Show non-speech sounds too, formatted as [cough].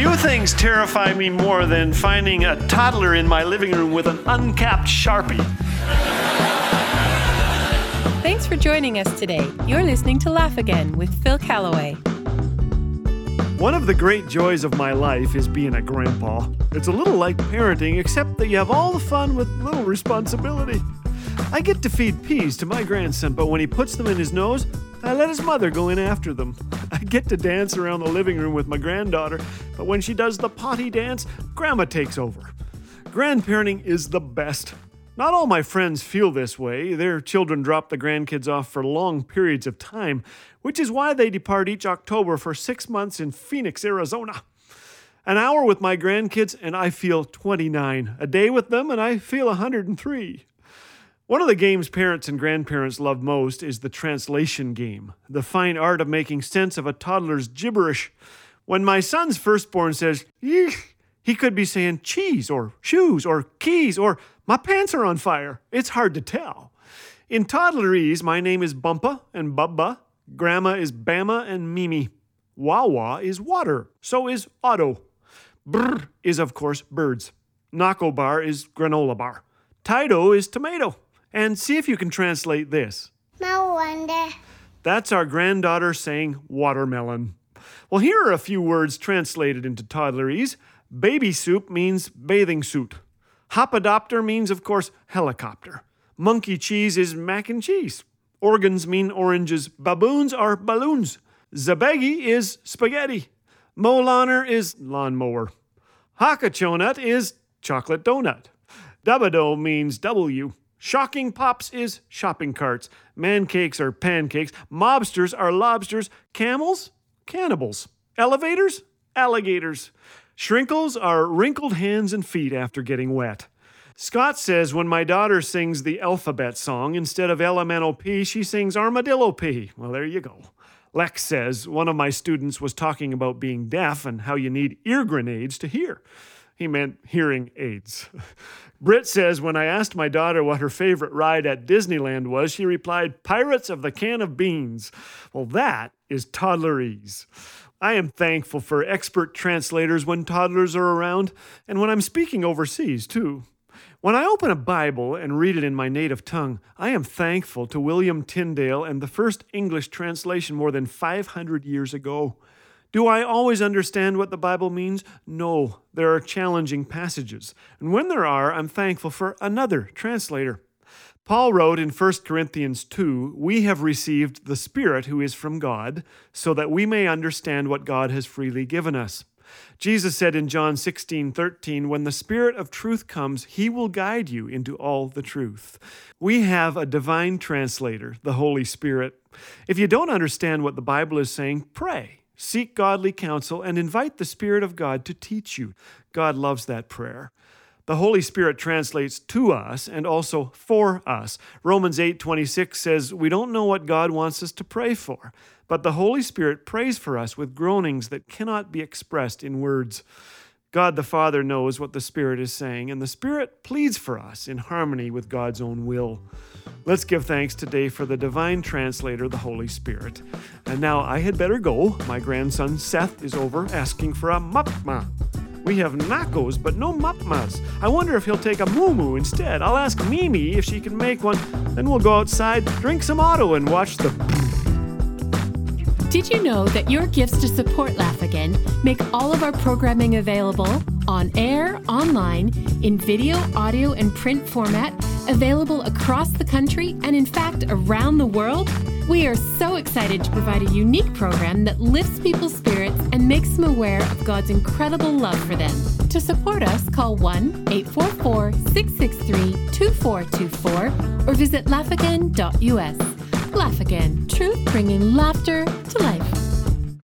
Few things terrify me more than finding a toddler in my living room with an uncapped Sharpie. Thanks for joining us today. You're listening to Laugh Again with Phil Callaway. One of the great joys of my life is being a grandpa. It's a little like parenting, except that you have all the fun with little responsibility. I get to feed peas to my grandson, but when he puts them in his nose, I let his mother go in after them. I get to dance around the living room with my granddaughter, but when she does the potty dance, Grandma takes over. Grandparenting is the best. Not all my friends feel this way. Their children drop the grandkids off for long periods of time, which is why they depart each October for six months in Phoenix, Arizona. An hour with my grandkids, and I feel 29. A day with them, and I feel 103. One of the games parents and grandparents love most is the translation game, the fine art of making sense of a toddler's gibberish. When my son's firstborn says, Yeesh, he could be saying cheese or shoes or keys or my pants are on fire. It's hard to tell. In toddlerese, my name is Bumpa and Bubba. Grandma is Bama and Mimi. Wawa is water. So is Otto. Brr is, of course, birds. Naco bar is granola bar. Tido is tomato. And see if you can translate this. wonder. That's our granddaughter saying watermelon. Well, here are a few words translated into toddlerese. Baby soup means bathing suit. Hopadopter means, of course, helicopter. Monkey cheese is mac and cheese. Organs mean oranges. Baboons are balloons. Zabegi is spaghetti. Molaner is lawnmower. Hakachonut is chocolate donut. Dubado means W. Shocking pops is shopping carts. Mancakes are pancakes. Mobsters are lobsters. Camels? Cannibals. Elevators? Alligators. Shrinkles are wrinkled hands and feet after getting wet. Scott says when my daughter sings the alphabet song, instead of elemental P, she sings armadillo P. Well, there you go. Lex says one of my students was talking about being deaf and how you need ear grenades to hear. He meant hearing aids. [laughs] Britt says when I asked my daughter what her favorite ride at Disneyland was, she replied, Pirates of the Can of Beans. Well, that is toddlerese. I am thankful for expert translators when toddlers are around, and when I'm speaking overseas, too. When I open a Bible and read it in my native tongue, I am thankful to William Tyndale and the first English translation more than 500 years ago. Do I always understand what the Bible means? No, there are challenging passages. And when there are, I'm thankful for another translator. Paul wrote in 1 Corinthians 2 We have received the Spirit who is from God, so that we may understand what God has freely given us. Jesus said in John 16 13, When the Spirit of truth comes, he will guide you into all the truth. We have a divine translator, the Holy Spirit. If you don't understand what the Bible is saying, pray. Seek godly counsel and invite the Spirit of God to teach you. God loves that prayer. The Holy Spirit translates to us and also for us. Romans 8:26 says, "We don't know what God wants us to pray for, but the Holy Spirit prays for us with groanings that cannot be expressed in words." God the Father knows what the Spirit is saying, and the Spirit pleads for us in harmony with God's own will. Let's give thanks today for the divine translator, the Holy Spirit. And now I had better go. My grandson Seth is over asking for a mapma. We have Nacos, but no Mapmas. I wonder if he'll take a Moo instead. I'll ask Mimi if she can make one. Then we'll go outside, drink some Otto, and watch the. Did you know that your gifts to support Laugh Again make all of our programming available on air, online, in video, audio, and print format, available across the country and, in fact, around the world? We are so excited to provide a unique program that lifts people's spirits and makes them aware of God's incredible love for them. To support us, call 1 844 663 2424 or visit laughagain.us. Laugh Again, truth bringing laughter to life.